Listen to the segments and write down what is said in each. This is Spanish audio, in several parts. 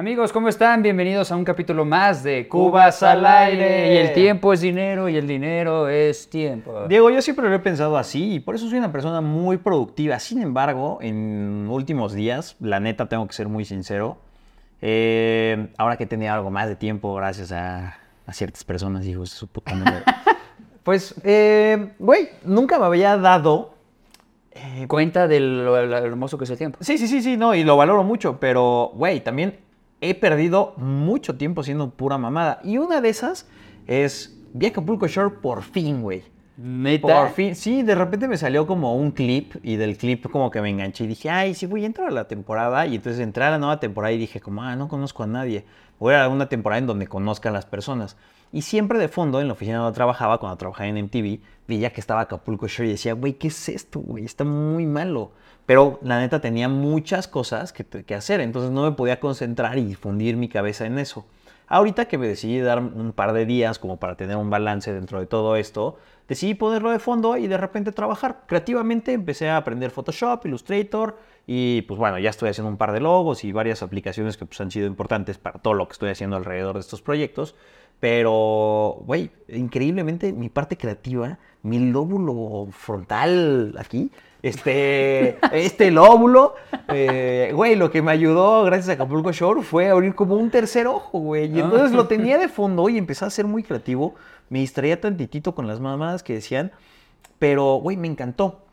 Amigos, ¿cómo están? Bienvenidos a un capítulo más de Cubas al aire. Y el tiempo es dinero y el dinero es tiempo. Diego, yo siempre lo he pensado así y por eso soy una persona muy productiva. Sin embargo, en últimos días, la neta tengo que ser muy sincero, eh, ahora que tenía algo más de tiempo gracias a, a ciertas personas, hijos de su puta madre, pues, eh, güey, nunca me había dado eh, Cuenta de lo, lo hermoso que es el tiempo. Sí, sí, sí, sí, no, y lo valoro mucho, pero, güey, también he perdido mucho tiempo siendo pura mamada. Y una de esas es vi Acapulco Shore por fin, güey. ¿Neta? Por fin, sí, de repente me salió como un clip y del clip como que me enganché y dije, ay, sí, voy a entrar a la temporada. Y entonces entré a la nueva temporada y dije, como, ah, no conozco a nadie. Voy a una temporada en donde conozca a las personas. Y siempre de fondo, en la oficina donde trabajaba, cuando trabajaba en MTV, veía que estaba Acapulco Shore y decía, güey, ¿qué es esto, güey? Está muy malo. Pero la neta tenía muchas cosas que, que hacer, entonces no me podía concentrar y difundir mi cabeza en eso. Ahorita que me decidí dar un par de días como para tener un balance dentro de todo esto, decidí ponerlo de fondo y de repente trabajar. Creativamente empecé a aprender Photoshop, Illustrator y pues bueno, ya estoy haciendo un par de logos y varias aplicaciones que pues han sido importantes para todo lo que estoy haciendo alrededor de estos proyectos. Pero, güey, increíblemente mi parte creativa, mi lóbulo frontal aquí, este, este lóbulo, eh, güey, lo que me ayudó gracias a Acapulco Shore fue abrir como un tercer ojo, güey. Y entonces lo tenía de fondo y empecé a ser muy creativo. Me distraía tantitito con las mamadas que decían, pero, güey, me encantó.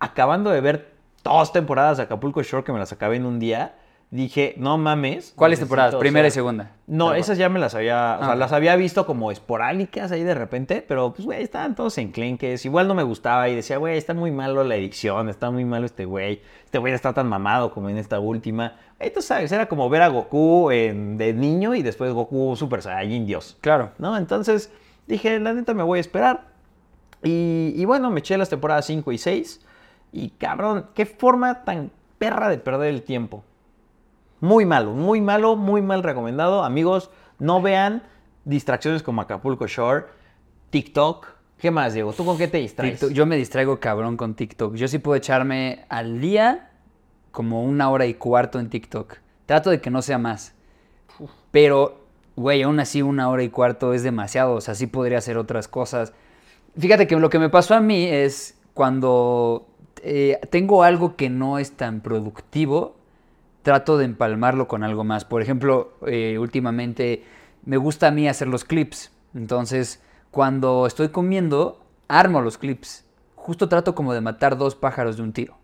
Acabando de ver dos temporadas de Acapulco Shore que me las acabé en un día, dije, no mames. ¿Cuáles temporadas? o Primera sea, y segunda. No, esas ya me las había, o sea, Ah. las había visto como esporádicas ahí de repente, pero pues, güey, estaban todos enclenques. Igual no me gustaba y decía, güey, está muy malo la edición, está muy malo este güey. Este güey está tan mamado como en esta última. Tú sabes, era como ver a Goku en- de niño y después Goku Super Saiyajin Dios. Claro. ¿no? Entonces dije, la neta me voy a esperar. Y, y bueno, me eché las temporadas 5 y 6. Y cabrón, qué forma tan perra de perder el tiempo. Muy malo, muy malo, muy mal recomendado. Amigos, no vean distracciones como Acapulco Shore, TikTok. ¿Qué más, Diego? ¿Tú con qué te distraes? TikTok, yo me distraigo cabrón con TikTok. Yo sí puedo echarme al día como una hora y cuarto en TikTok. Trato de que no sea más. Pero, güey, aún así una hora y cuarto es demasiado. O sea, sí podría hacer otras cosas. Fíjate que lo que me pasó a mí es cuando eh, tengo algo que no es tan productivo, trato de empalmarlo con algo más. Por ejemplo, eh, últimamente me gusta a mí hacer los clips. Entonces, cuando estoy comiendo, armo los clips. Justo trato como de matar dos pájaros de un tiro.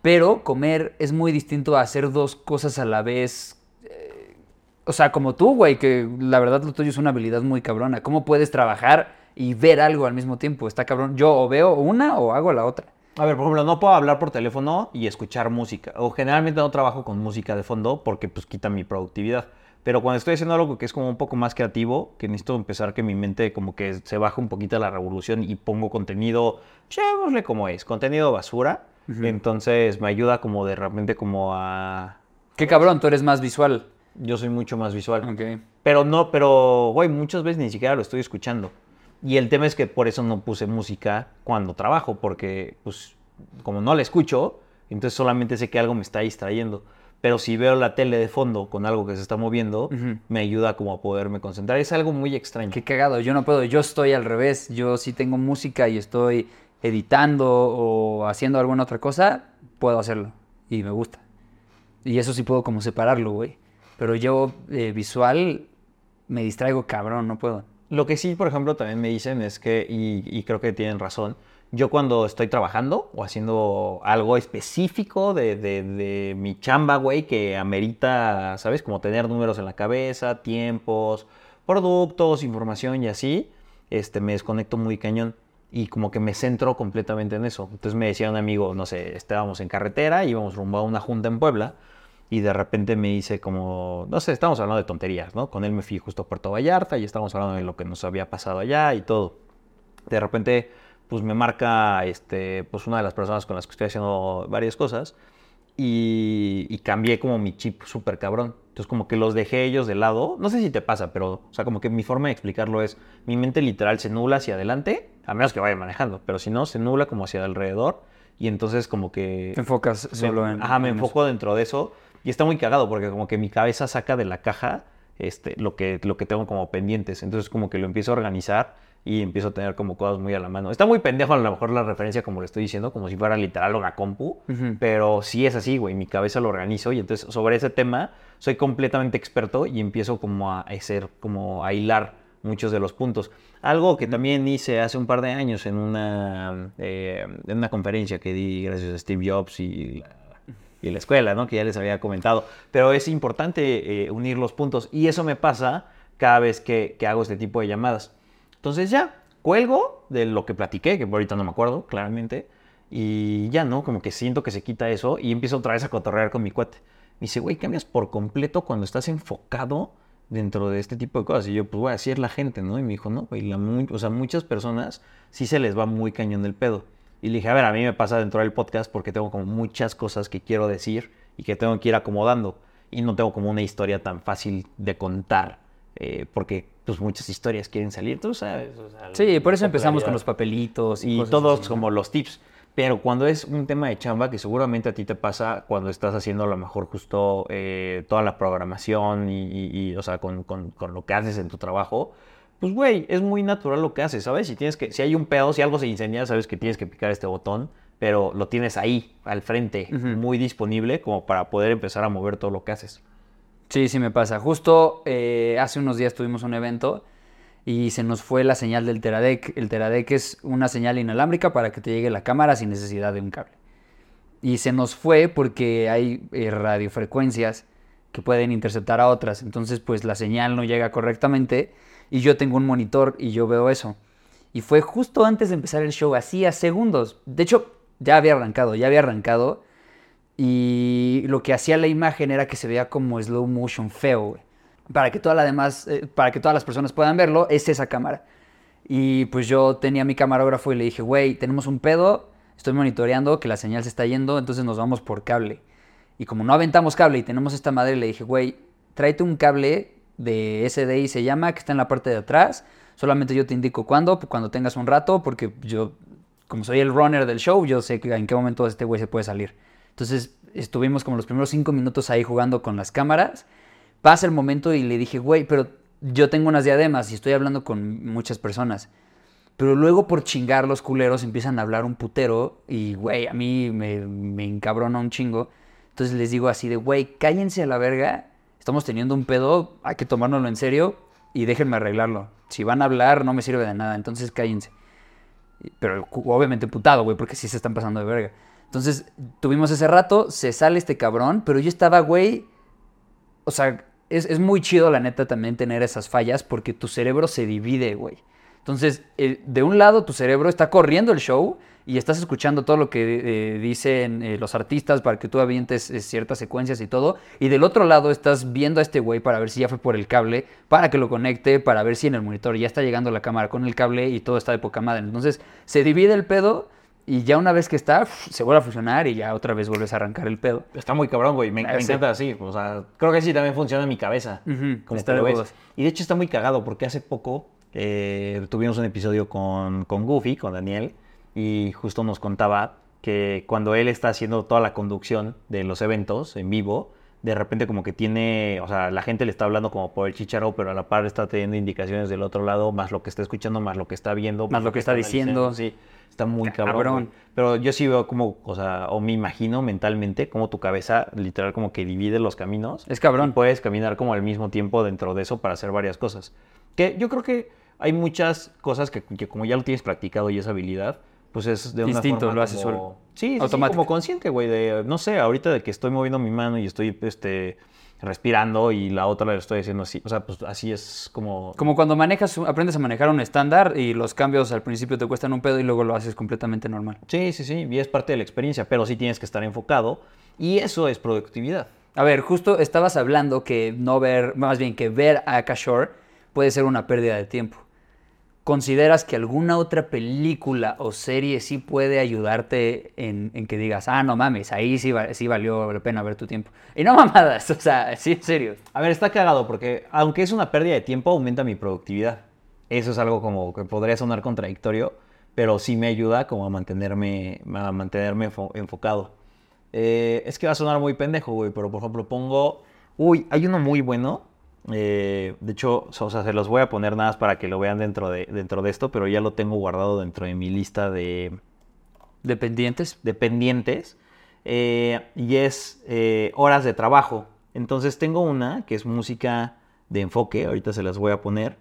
Pero comer es muy distinto a hacer dos cosas a la vez. eh, O sea, como tú, güey, que la verdad lo tuyo es una habilidad muy cabrona. ¿Cómo puedes trabajar y ver algo al mismo tiempo? Está cabrón. Yo o veo una o hago la otra. A ver, por ejemplo, no puedo hablar por teléfono y escuchar música. O generalmente no trabajo con música de fondo porque pues quita mi productividad. Pero cuando estoy haciendo algo que es como un poco más creativo, que necesito empezar que mi mente como que se baja un poquito a la revolución y pongo contenido, llamémosle como es, contenido basura. Entonces me ayuda como de repente como a... Qué cabrón, tú eres más visual. Yo soy mucho más visual. Ok. Pero no, pero, güey, muchas veces ni siquiera lo estoy escuchando. Y el tema es que por eso no puse música cuando trabajo, porque, pues, como no la escucho, entonces solamente sé que algo me está distrayendo. Pero si veo la tele de fondo con algo que se está moviendo, me ayuda como a poderme concentrar. Es algo muy extraño. Qué cagado, yo no puedo, yo estoy al revés, yo sí tengo música y estoy editando o haciendo alguna otra cosa, puedo hacerlo y me gusta. Y eso sí puedo como separarlo, güey. Pero yo eh, visual me distraigo cabrón, no puedo. Lo que sí, por ejemplo, también me dicen es que, y, y creo que tienen razón, yo cuando estoy trabajando o haciendo algo específico de, de- de mi chamba, güey, que amerita, ¿sabes? Como tener números en la cabeza, tiempos, productos, información y así, este, me desconecto muy cañón y como que me centro completamente en eso. Entonces me decía un amigo, no sé, estábamos en carretera, íbamos rumbo a una junta en Puebla y de repente me dice como, no sé, estábamos hablando de tonterías, ¿no? Con él me fui justo a Puerto Vallarta y estábamos hablando de lo que nos había pasado allá y todo. De repente, pues me marca, este, pues una de las personas con las que estoy haciendo varias cosas y, y cambié como mi chip súper cabrón. Entonces como que los dejé ellos de lado. No sé si te pasa, pero, o sea, como que mi forma de explicarlo es, mi mente literal se nubla hacia adelante, a menos que vaya manejando, pero si no, se nubla como hacia alrededor y entonces como que... Te enfocas me- solo en... Ajá, me en eso. enfoco dentro de eso Y está muy cagado porque como que mi cabeza saca de la caja este, lo, que, lo que tengo como pendientes. Entonces como que lo empiezo a organizar y empiezo a tener como cosas muy a la mano. Está muy pendejo a lo mejor la referencia como le estoy diciendo, como si fuera literal una compu, pero sí es así, güey, mi cabeza lo organizo y entonces sobre ese tema soy completamente experto y empiezo como a hacer, como a hilar muchos de los puntos. Algo que también hice hace un par de años en una, eh, en una conferencia que di gracias a Steve Jobs y la, y la escuela, ¿no? Que ya les había comentado. Pero es importante eh, unir los puntos y eso me pasa cada vez que, que hago este tipo de llamadas. Entonces ya, cuelgo de lo que platiqué, que ahorita no me acuerdo, claramente. Y ya, ¿no? Como que siento que se quita eso y empiezo otra vez a cotorrear con mi cuate. Me dice, güey, cambias por completo cuando estás enfocado dentro de este tipo de cosas. Y yo, pues, güey, así es la gente, ¿no? Y me dijo, no, güey, o sea, muchas personas sí se les va muy cañón el pedo. Y le dije, a ver, a mí me pasa dentro del podcast porque tengo como muchas cosas que quiero decir y que tengo que ir acomodando. Y no tengo como una historia tan fácil de contar. eh, porque, pues, muchas historias quieren salir, tú sabes. o sea, Sí, por eso empezamos con los papelitos y, todos como los tips. Pero cuando es un tema de chamba, que seguramente a ti te pasa cuando estás haciendo a lo mejor justo eh, toda la programación y, y- y, o sea, con, con- con lo que haces en tu trabajo, pues güey, es muy natural lo que haces, ¿sabes? Si tienes que, si hay un pedo, si algo se incendia, sabes que tienes que picar este botón, pero lo tienes ahí, al frente, muy disponible como para poder empezar a mover todo lo que haces. Sí, sí me pasa. Justo eh, hace unos días tuvimos un evento y se nos fue la señal del Teradec. El Teradec es una señal inalámbrica para que te llegue la cámara sin necesidad de un cable. Y se nos fue porque hay eh, radiofrecuencias que pueden interceptar a otras. Entonces, pues la señal no llega correctamente y yo tengo un monitor y yo veo eso. Y fue justo antes de empezar el show, así a segundos. De hecho, ya había arrancado, ya había arrancado. Y lo que hacía la imagen era que se veía como slow motion feo, güey. Para que, toda la demás, eh, para que todas las personas puedan verlo, es esa cámara. Y pues yo tenía mi camarógrafo y le dije, güey, tenemos un pedo, estoy monitoreando que la señal se está yendo, entonces nos vamos por cable. Y como no aventamos cable y tenemos esta madre, le dije, güey, tráete un cable de SDI se llama, que está en la parte de atrás. Solamente yo te indico cuándo, cuando tengas un rato, porque yo, como soy el runner del show, yo sé que en qué momento este güey se puede salir. Entonces estuvimos como los primeros cinco minutos ahí jugando con las cámaras. Pasa el momento y le dije, güey, pero yo tengo unas diademas y estoy hablando con muchas personas. Pero luego por chingar los culeros empiezan a hablar un putero y, güey, a mí me, me encabrona un chingo. Entonces les digo así de, güey, cállense a la verga. Estamos teniendo un pedo, hay que tomárnoslo en serio y déjenme arreglarlo. Si van a hablar no me sirve de nada, entonces cállense. Pero obviamente putado, güey, porque sí se están pasando de verga. Entonces tuvimos ese rato, se sale este cabrón, pero yo estaba, güey, o sea, es, es muy chido la neta también tener esas fallas porque tu cerebro se divide, güey. Entonces, eh, de un lado tu cerebro está corriendo el show y estás escuchando todo lo que eh, dicen eh, los artistas para que tú avientes eh, ciertas secuencias y todo. Y del otro lado estás viendo a este güey para ver si ya fue por el cable, para que lo conecte, para ver si en el monitor ya está llegando la cámara con el cable y todo está de poca madre. Entonces, se divide el pedo y ya una vez que está, se vuelve a funcionar y ya otra vez vuelves a arrancar el pedo. Está muy cabrón, güey. Me, Ah, me sí. encanta así. O sea, creo que sí también funciona en mi cabeza. Como está que lo ves. huevos. Y de hecho está muy cagado porque hace poco eh, tuvimos un episodio con, con Goofy, con Daniel, y justo nos contaba que cuando él está haciendo toda la conducción de los eventos en vivo, de repente como que tiene, o sea, la gente le está hablando como por el chicharo, pero a la par está teniendo indicaciones del otro lado, más lo que está escuchando, más lo que está viendo, Más lo que está diciendo. Sí, está muy cabrón. Pero yo sí veo como, o sea, o me imagino mentalmente como tu cabeza literal como que divide los caminos. Es cabrón. Y puedes caminar como al mismo tiempo dentro de eso para hacer varias cosas. Que yo creo que hay muchas cosas que, que como ya lo tienes practicado y esa habilidad, pues es de una forma lo haces como- solo. Sí, sí, sí, Automático. como consciente, güey, de, no sé, ahorita de que estoy moviendo mi mano y estoy, este, respirando y la otra la estoy haciendo así. O sea, pues así es como... Como cuando manejas, aprendes a manejar un estándar y los cambios al principio te cuestan un pedo y luego lo haces completamente normal. Sí, sí, sí, y es parte de la experiencia, pero sí tienes que estar enfocado y eso es productividad. A ver, justo estabas hablando que no ver, más bien que ver a Akashore puede ser una pérdida de tiempo. ¿Consideras que alguna otra película o serie sí puede ayudarte en, en que digas, ah, no mames, ahí sí, sí valió la pena ver tu tiempo? Y no mamadas, o sea, sí, en serio. A ver, está cagado porque aunque es una pérdida de tiempo, aumenta mi productividad. Eso es algo como que podría sonar contradictorio, pero sí me ayuda como a mantenerme, a mantenerme enfo- enfocado. Eh, es que va a sonar muy pendejo, güey, pero por ejemplo pongo... Uy, hay uno muy bueno. Eh, de hecho, o sea, se los voy a poner nada más para que lo vean dentro de, dentro de esto, pero ya lo tengo guardado dentro de mi lista de, Dependientes. de pendientes. eh, y es eh, horas de trabajo. Entonces tengo una que es música de enfoque, ahorita se las voy a poner.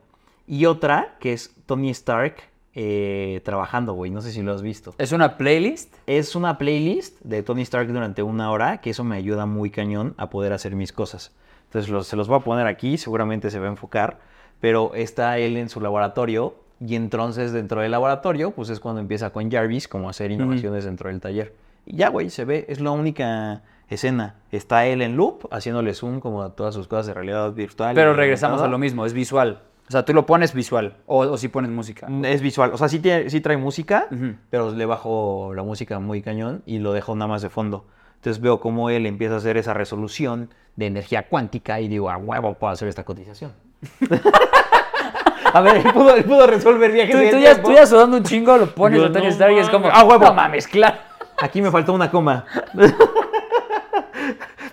Y otra que es Tony Stark eh, trabajando, güey. No sé si lo has visto. ¿Es una playlist? Es una playlist de Tony Stark durante una hora, que eso me ayuda muy cañón a poder hacer mis cosas. Entonces los- se los voy a poner aquí, seguramente se va a enfocar, pero está él en su laboratorio y entonces dentro del laboratorio, pues es cuando empieza con Jarvis como a hacer innovaciones dentro del taller. Y ya, güey, se ve, es la única escena. Está él en loop, haciéndole zoom como a todas sus cosas de realidad virtual. Pero regresamos a lo mismo, es visual. O sea, tú lo pones visual o, o si pones música. Es visual, o sea, sí, tiene, sí trae música, pero le bajo la música muy cañón y lo dejo nada más de fondo. Entonces veo cómo él empieza a hacer esa resolución de energía cuántica y digo, a huevo puedo hacer esta cotización. a ver, él pudo, él pudo resolver viajes Tú, en el tú ya, tiempo. tú ya sudando un chingo, lo pones a Tony no Stark y es como. ¡Ah, huevo! no mames, claro. Aquí me faltó una coma.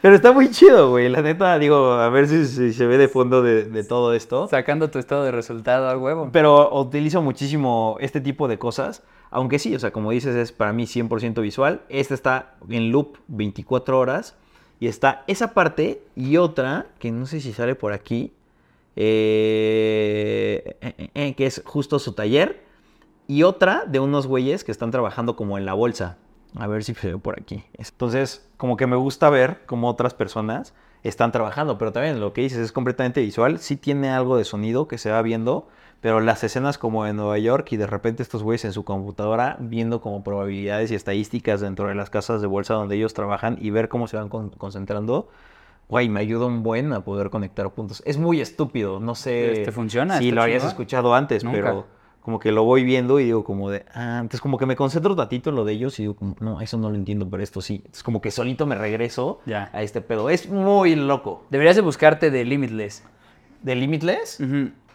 pero está muy chido, güey. La neta, digo, a ver si, si se ve de fondo de, de todo esto. Sacando tu estado de resultado a huevo. Pero utilizo muchísimo este tipo de cosas. Aunque sí, o sea, como dices, es para mí 100% visual. Esta está en loop 24 horas. Y está esa parte y otra, que no sé si sale por aquí, eh, eh, eh, que es justo su taller. Y otra de unos güeyes que están trabajando como en la bolsa. A ver si se ve por aquí. Entonces, como que me gusta ver cómo otras personas están trabajando, pero también lo que dices es completamente visual. Sí tiene algo de sonido que se va viendo, pero las escenas como en Nueva York y de repente estos güeyes en su computadora viendo como probabilidades y estadísticas dentro de las casas de bolsa donde ellos trabajan y ver cómo se van con- concentrando. Güey, me ayuda un buen a poder conectar puntos. Es muy estúpido, no sé Este, funciona, si lo habías escuchado antes, Nunca. pero como que lo voy viendo y digo como de, ah, entonces como que me concentro tantito en lo de ellos y digo como, no, eso no lo entiendo, pero esto sí. Es como que solito me regreso Ya. a este pedo. Es muy loco. Deberías de buscarte de Limitless. ¿De Limitless?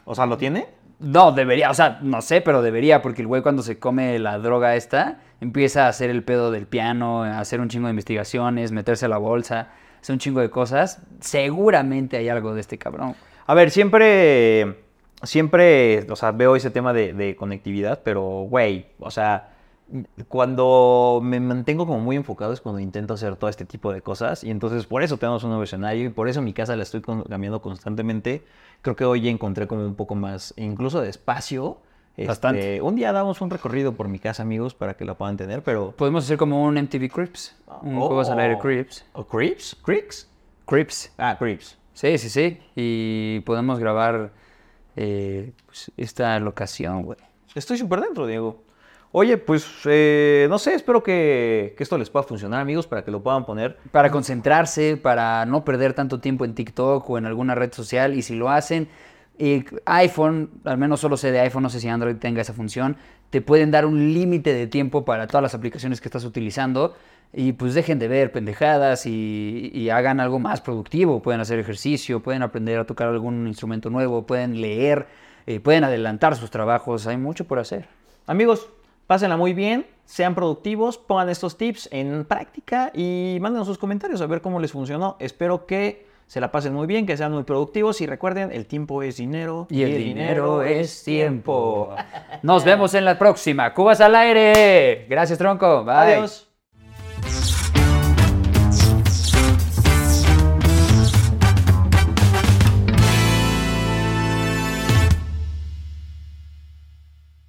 O sea, ¿lo tiene? No, debería, o sea, no sé, pero debería, porque el güey cuando se come la droga esta, empieza a hacer el pedo del piano, a hacer un chingo de investigaciones, meterse a la bolsa, hacer un chingo de cosas. Seguramente hay algo de este cabrón. A ver, siempre, siempre, o sea, veo ese tema de, de conectividad, pero, güey, o sea, cuando me mantengo como muy enfocado es cuando intento hacer todo este tipo de cosas y entonces por eso tenemos un nuevo escenario y por eso mi casa la estoy cambiando constantemente. Creo que hoy encontré como un poco más, incluso de espacio. Este, Bastante. un día damos un recorrido por mi casa, amigos, para que lo puedan tener, pero... Podemos hacer como un MTV Crips, un Oh. Juegos al Aire Crips. ¿O? ¿Creeks? Crips. Ah, Creeps. Sí, sí, sí. Y podemos grabar eh, pues, esta locación, güey. Estoy súper dentro, Diego. Oye, pues eh, no sé, espero que, que esto les pueda funcionar, amigos, para que lo puedan poner. Para concentrarse, para no perder tanto tiempo en TikTok o en alguna red social. Y si lo hacen, eh, iPhone, al menos solo sé de iPhone, no sé si Android tenga esa función, te pueden dar un límite de tiempo para todas las aplicaciones que estás utilizando. Y pues dejen de ver pendejadas y, y hagan algo más productivo. Pueden hacer ejercicio, pueden aprender a tocar algún instrumento nuevo, pueden leer, eh, pueden adelantar sus trabajos. Hay mucho por hacer. Amigos, pásenla muy bien, sean productivos, pongan estos tips en práctica y mándenos sus comentarios a ver cómo les funcionó. Espero que se la pasen muy bien, que sean muy productivos y recuerden, el tiempo es dinero Y el dinero es tiempo. Nos vemos en la próxima. Cubas al aire. Gracias, tronco. Bye. Adiós.